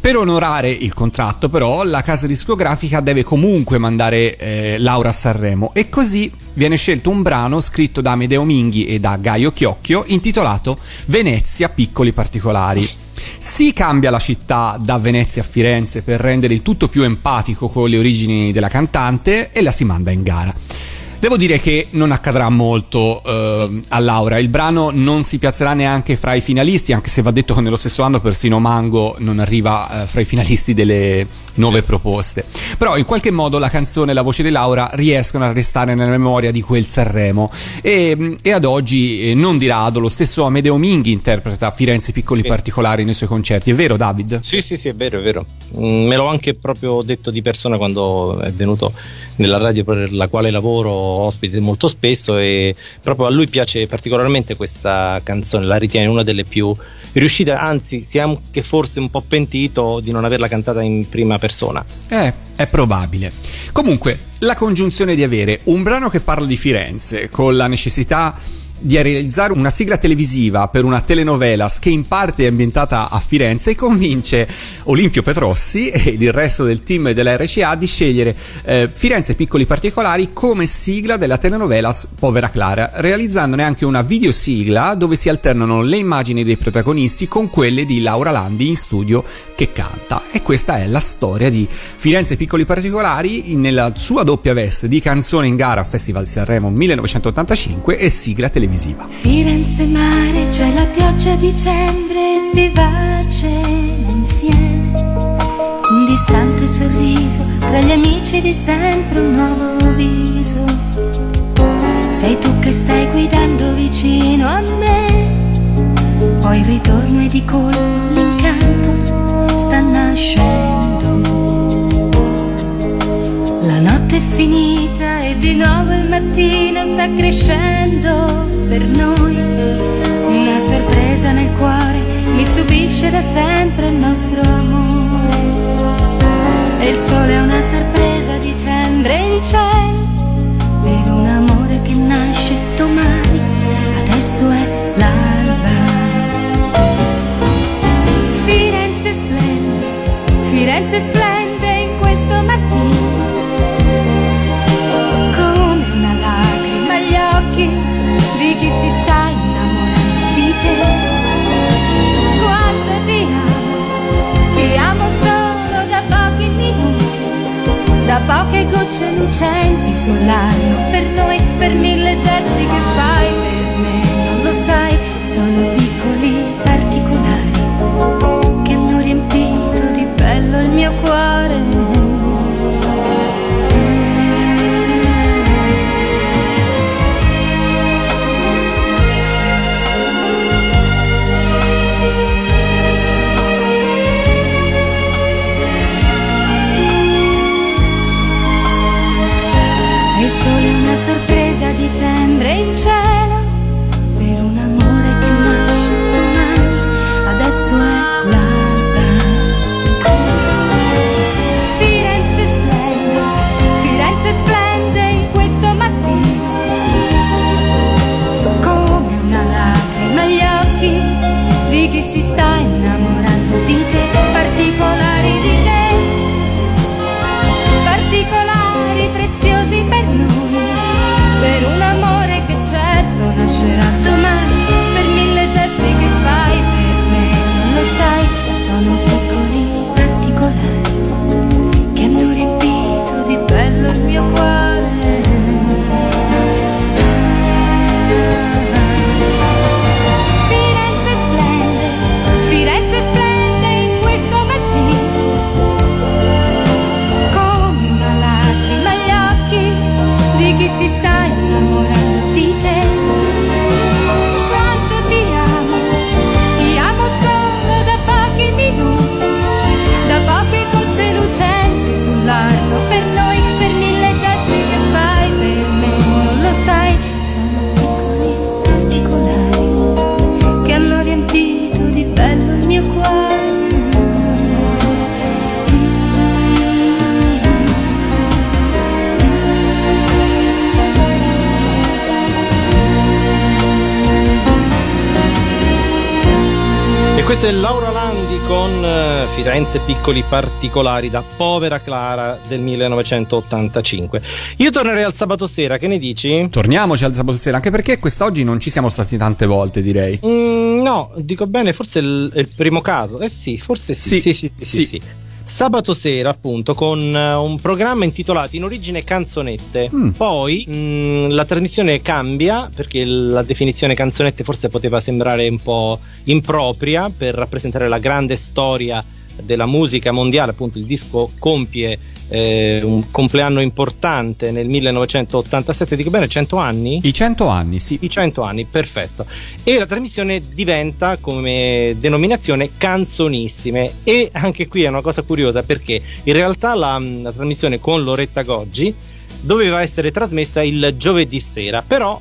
Per onorare il contratto però la casa discografica deve comunque mandare eh, Laura a Sanremo. E così viene scelto un brano scritto da Amedeo Minghi e da Gaio Chiocchio intitolato Venezia piccoli particolari si cambia la città da Venezia a Firenze per rendere il tutto più empatico con le origini della cantante e la si manda in gara. Devo dire che non accadrà molto eh, a Laura, il brano non si piazzerà neanche fra i finalisti, anche se va detto che nello stesso anno persino Mango non arriva eh, fra i finalisti delle nuove proposte. Però in qualche modo la canzone e la voce di Laura riescono a restare nella memoria di quel Sanremo e, e ad oggi eh, non di rado lo stesso Amedeo Minghi interpreta Firenze piccoli particolari nei suoi concerti, è vero David? Sì, sì, sì, è vero, è vero. Mm, me l'ho anche proprio detto di persona quando è venuto nella radio per la quale lavoro ospite molto spesso e proprio a lui piace particolarmente questa canzone, la ritiene una delle più riuscite, anzi si è anche forse un po' pentito di non averla cantata in prima persona. Eh, è probabile. Comunque, la congiunzione di avere un brano che parla di Firenze con la necessità di realizzare una sigla televisiva per una telenovela che in parte è ambientata a Firenze convince Olimpio Petrossi ed il resto del team della RCA di scegliere eh, Firenze Piccoli Particolari come sigla della telenovela Povera Clara, realizzandone anche una videosigla dove si alternano le immagini dei protagonisti con quelle di Laura Landi in studio che canta. E questa è la storia di Firenze Piccoli Particolari nella sua doppia veste di canzone in gara a Festival Sanremo 1985 e sigla televisiva. Firenze mare, c'è la pioggia dicembre si va a cena insieme. Un distante sorriso, tra gli amici di sempre un nuovo viso. Sei tu che stai guidando vicino a me. Poi il ritorno e di colpo l'incanto sta nascendo. La notte è finita e di nuovo il mattino sta crescendo per noi. Una sorpresa nel cuore mi stupisce da sempre il nostro amore. E il sole è una sorpresa dicembre in cielo. Vedo un amore che nasce domani, adesso è l'alba. Firenze splende, Firenze splende poche gocce lucenti sull'anno, per noi, per mille gesti che fai per me, non lo sai, sono dicembre in cielo per un amore che nasce domani, adesso è l'alba. Firenze splende, Firenze splende in questo mattino. Come una lacrima agli occhi di chi si sta innamorando di te, nascerà domani, questa è Laura Landi con eh, Firenze piccoli particolari da Povera Clara del 1985. Io tornerei al sabato sera, che ne dici? Torniamoci al sabato sera, anche perché quest'oggi non ci siamo stati tante volte, direi. Mm, no, dico bene, forse è il, è il primo caso. Eh sì, forse sì. Sì, Sì, sì, sì, sì. sì. Sabato sera appunto con eh, un programma intitolato in origine Canzonette. Mm. Poi mh, la trasmissione cambia perché la definizione canzonette forse poteva sembrare un po' impropria per rappresentare la grande storia della musica mondiale, appunto il disco compie eh, un compleanno importante nel 1987, dico bene, 100 anni? I 100 anni, sì. I 100 anni, perfetto. E la trasmissione diventa come denominazione Canzonissime e anche qui è una cosa curiosa perché in realtà la, la trasmissione con Loretta Goggi doveva essere trasmessa il giovedì sera, però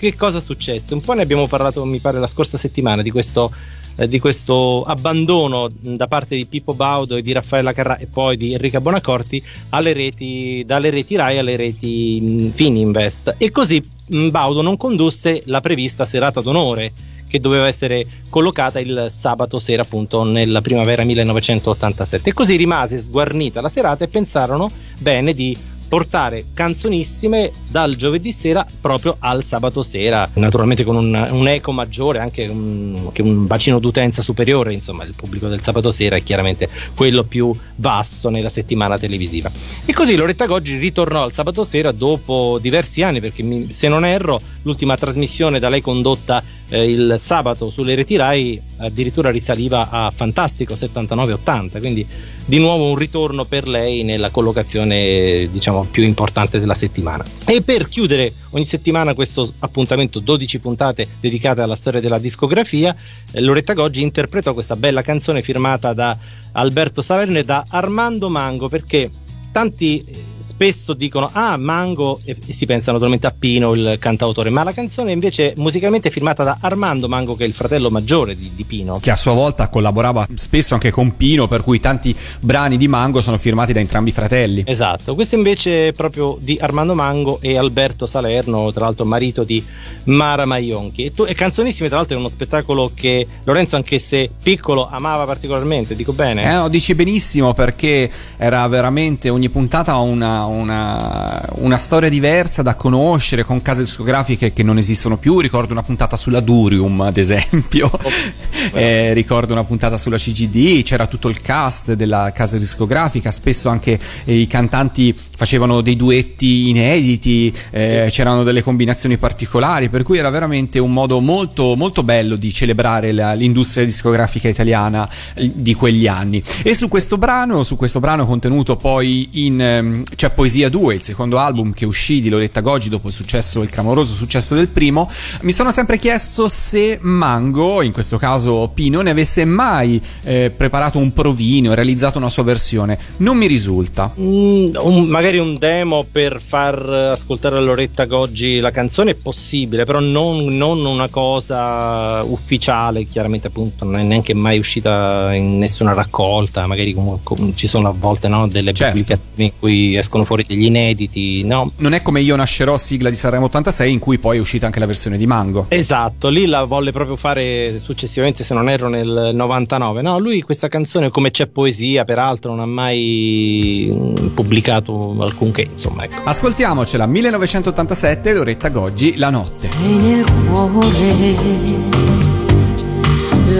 che cosa successe? Un po' ne abbiamo parlato, mi pare, la scorsa settimana di questo, eh, di questo abbandono da parte di Pippo Baudo e di Raffaella Carrà e poi di Enrica Bonacorti alle reti, dalle reti Rai alle reti Fininvest. E così Baudo non condusse la prevista serata d'onore che doveva essere collocata il sabato sera appunto nella primavera 1987 e così rimase sguarnita la serata e pensarono bene di portare canzonissime dal giovedì sera proprio al sabato sera, naturalmente con un, un eco maggiore, anche un, un bacino d'utenza superiore, insomma il pubblico del sabato sera è chiaramente quello più vasto nella settimana televisiva. E così Loretta Goggi ritornò al sabato sera dopo diversi anni, perché mi- se non erro l'ultima trasmissione da lei condotta eh, il sabato sulle reti Rai addirittura risaliva a fantastico 79-80, quindi di nuovo un ritorno per lei nella collocazione diciamo più importante della settimana. E per chiudere ogni settimana questo appuntamento 12 puntate dedicate alla storia della discografia, eh, Loretta Goggi interpretò questa bella canzone firmata da Alberto Salerno e da Armando Mango perché tanti eh, spesso dicono ah Mango e, si pensa naturalmente a Pino il cantautore ma la canzone invece musicalmente è firmata da Armando Mango che è il fratello maggiore di, di Pino Che a sua volta collaborava spesso anche con Pino, per cui tanti brani di Mango sono firmati da entrambi i fratelli. Esatto, questo invece è proprio di Armando Mango e Alberto Salerno, tra l'altro marito di Mara Maionchi. E, tu, e Canzonissime, tra l'altro, è uno spettacolo che Lorenzo, anche se piccolo, amava particolarmente, dico bene? Eh, no, dici benissimo perché era veramente ogni puntata una, una, una storia diversa da conoscere con case discografiche che non esistono più. Ricordo una puntata sulla Durium, ad esempio, Eh, ricordo una puntata sulla CGD. C'era tutto il cast della casa discografica. Spesso anche eh, i cantanti facevano dei duetti inediti, eh, c'erano delle combinazioni particolari. Per cui era veramente un modo molto, molto bello di celebrare la- l'industria discografica italiana eh, di quegli anni. E su questo brano, su questo brano contenuto poi in ehm, c'è Poesia 2, il secondo album che uscì di Loretta Goggi dopo il successo, il clamoroso successo del primo, mi sono sempre chiesto se Mango, in questo caso Pino, ne avesse mai eh, preparato un provino, realizzato una sua versione. Non mi risulta. Mm, un- magari un demo per far ascoltare a Loretta Goggi la canzone è possibile, però non, non una cosa ufficiale, chiaramente appunto non è neanche mai uscita in nessuna raccolta, magari comunque ci sono a volte no, delle Certo. pubblicazioni in cui escono fuori degli inediti, no? Non è come Io nascerò, sigla di Sanremo 86, in cui poi è uscita anche la versione di Mango. Esatto, lì la volle proprio fare successivamente, se non erro nel 99. No, lui questa canzone, come c'è poesia, peraltro, non ha mai mm, pubblicato alcunché, insomma, ecco. Ascoltiamocela, 1987, Loretta Goggi, La notte. Sei nel cuore,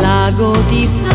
lago di fango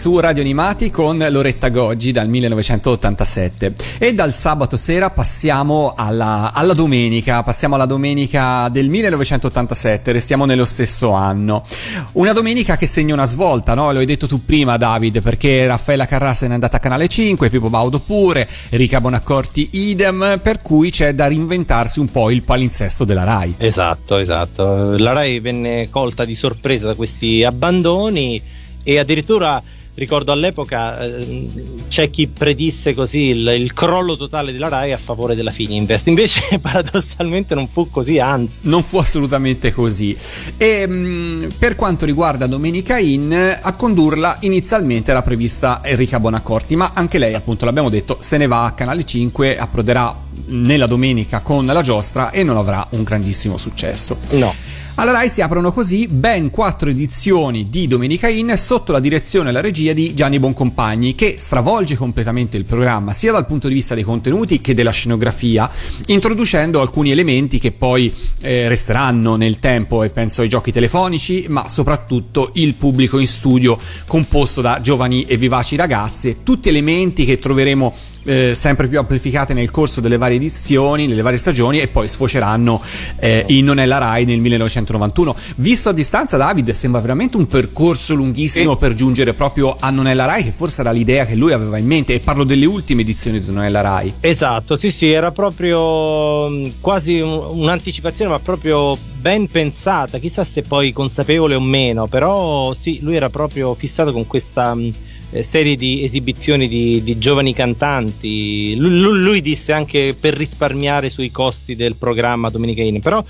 su Radio Animati con Loretta Goggi dal 1987 e dal sabato sera passiamo alla, alla, domenica, passiamo alla domenica del 1987, restiamo nello stesso anno. Una domenica che segna una svolta, no? Lo hai detto tu prima David, perché Raffaella Carrà se n'è andata a Canale 5, Pippo Baudo pure, Rica Bonaccorti idem, per cui c'è da reinventarsi un po' il palinsesto della RAI. Esatto, esatto. La RAI venne colta di sorpresa da questi abbandoni e addirittura ricordo all'epoca eh, c'è chi predisse così il, il, crollo totale della RAI a favore della Fininvest. Invece paradossalmente non fu così anzi. Non fu assolutamente così. E mh, mm, per quanto riguarda Domenica In a condurla inizialmente era prevista Enrica Bonaccorti ma anche lei appunto l'abbiamo detto se ne va a Canale 5 approderà nella domenica con la giostra e non avrà un grandissimo successo. No alla Rai si aprono così ben quattro edizioni di Domenica In sotto la direzione e la regia di Gianni Boncompagni, che stravolge completamente il programma sia dal punto di vista dei contenuti che della scenografia, introducendo alcuni elementi che poi eh, resteranno nel tempo e penso ai giochi telefonici, ma soprattutto il pubblico in studio composto da giovani e vivaci ragazze, tutti elementi che troveremo eh, sempre più amplificate nel corso delle varie edizioni, nelle varie stagioni e poi sfoceranno eh, in Non è la Rai nel 1991. Visto a distanza, David, sembra veramente un percorso lunghissimo e... per giungere proprio a Non è la Rai, che forse era l'idea che lui aveva in mente, e parlo delle ultime edizioni di Non è la Rai. Esatto, sì, sì, era proprio mm, quasi un, un'anticipazione, ma proprio ben pensata, chissà se poi consapevole o meno, però sì, lui era proprio fissato con questa mm, serie di esibizioni di, di giovani cantanti. Lui, lui, disse anche per risparmiare sui costi del programma Domenica In, però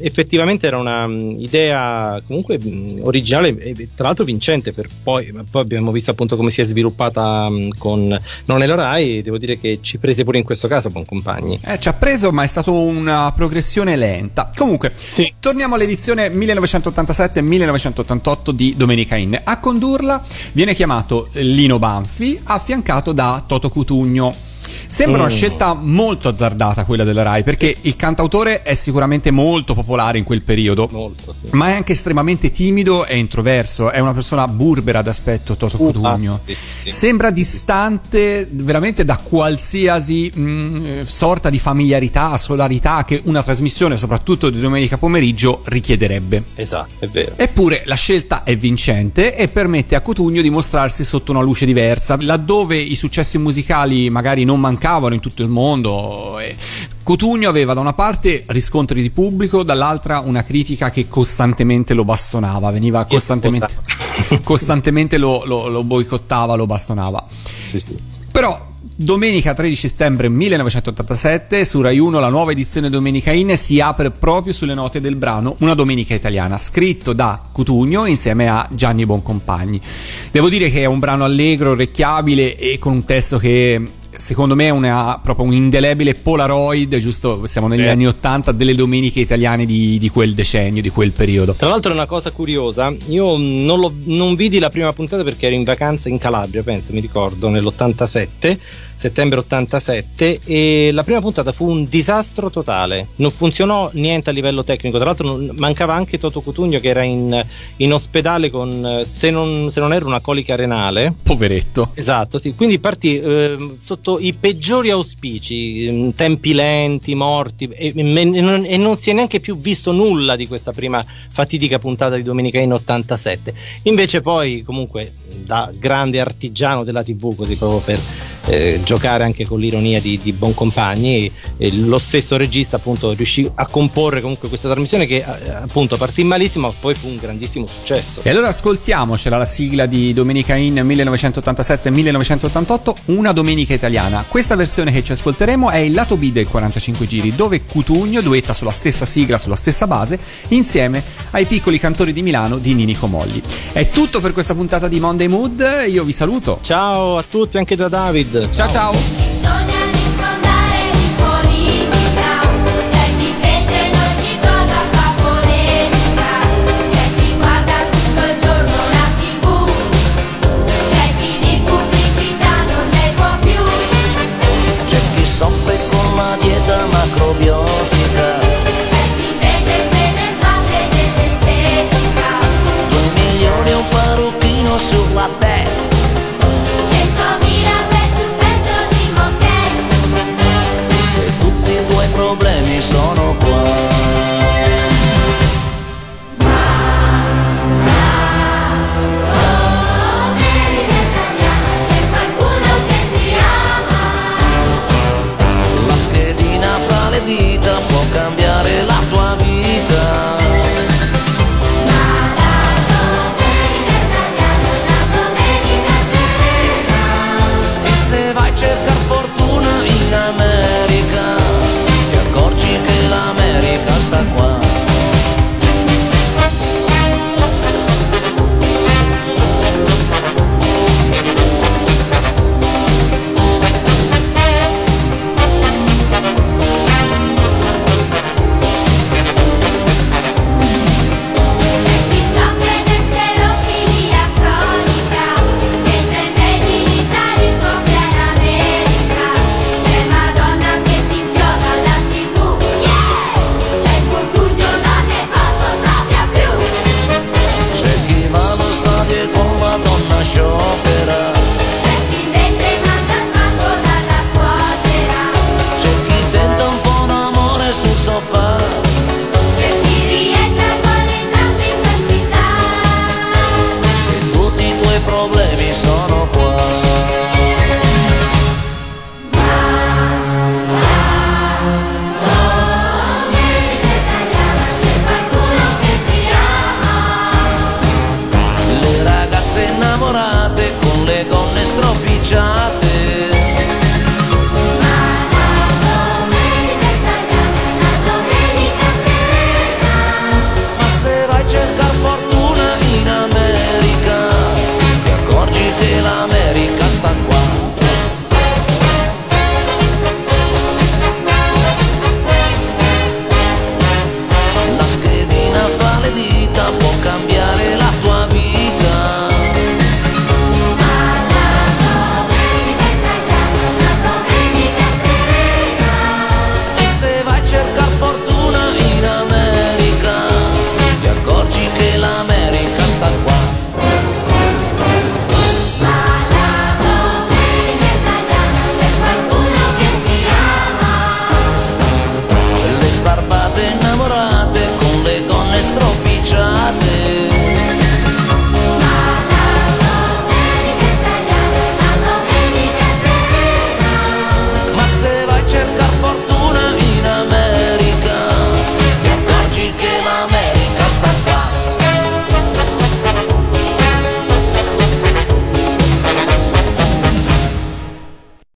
effettivamente era un'idea mm, comunque mm, originale e tra l'altro vincente per poi, poi abbiamo visto appunto come si è sviluppata mm, con Non è la Rai devo dire che ci prese pure in questo caso buon compagni. Eh, ci ha preso ma è stata una progressione lenta. Comunque sì. torniamo all'edizione 1987-1988 di Domenica In. A condurla viene chiamato Lino Banfi affiancato da Toto Cutugno Sembra una mm. scelta molto azzardata quella della Rai, perché sì. il cantautore è sicuramente molto popolare in quel periodo, molto, sì. ma è anche estremamente timido e introverso, è una persona burbera d'aspetto Toto uh, Codugno. Ah, sì, Sembra distante veramente da qualsiasi mh, mm, sorta di familiarità, solarità che una trasmissione, soprattutto di domenica pomeriggio, richiederebbe. Esatto, è vero. Eppure la scelta è vincente e permette a Cotugno di mostrarsi sotto una luce diversa, laddove i successi musicali magari non mancano mancavano in tutto il mondo. E Cotugno aveva da una parte riscontri di pubblico, dall'altra una critica che costantemente lo bastonava, veniva costantemente, costantemente lo, lo, lo, boicottava, lo bastonava. Sì, sì. Però Domenica 13 settembre 1987 su Rai 1 la nuova edizione Domenica In si apre proprio sulle note del brano Una Domenica Italiana, scritto da Cutugno insieme a Gianni Boncompagni. Devo dire che è un brano allegro, orecchiabile e con un testo che secondo me è una, proprio un indelebile Polaroid, giusto? Siamo negli eh. anni Ottanta, delle domeniche italiane di, di, quel decennio, di quel periodo. Tra l'altro, una cosa curiosa: io non, lo, non vidi la prima puntata perché ero in vacanza in Calabria, penso, mi ricordo, nell'87 settembre 87 e la prima puntata fu un disastro totale. Non funzionò niente a livello tecnico. Tra l'altro mancava anche Toto Cutugno che era in, in ospedale con se non, se non, era una colica renale. Poveretto. Esatto sì. Quindi partì eh, sotto i peggiori auspici tempi lenti morti e, e, non, e, non, si è neanche più visto nulla di questa prima fatidica puntata di Domenica in 87 invece poi comunque da grande artigiano della tv così proprio per eh, giocare anche con l'ironia di, di Boncompagni. E, lo stesso regista appunto riuscì a comporre comunque questa trasmissione che eh, appunto partì malissimo ma poi fu un grandissimo successo. E allora ascoltiamocela la sigla di Domenica in 1987-1988 una domenica italiana. Questa versione che ci ascolteremo è il lato B del 45 giri dove Cutugno duetta sulla stessa sigla sulla stessa base insieme ai piccoli cantori di Milano di Nini Comolli. È tutto per questa puntata di Monday Mood io vi saluto. Ciao a tutti anche da David Ciao ciao. sulla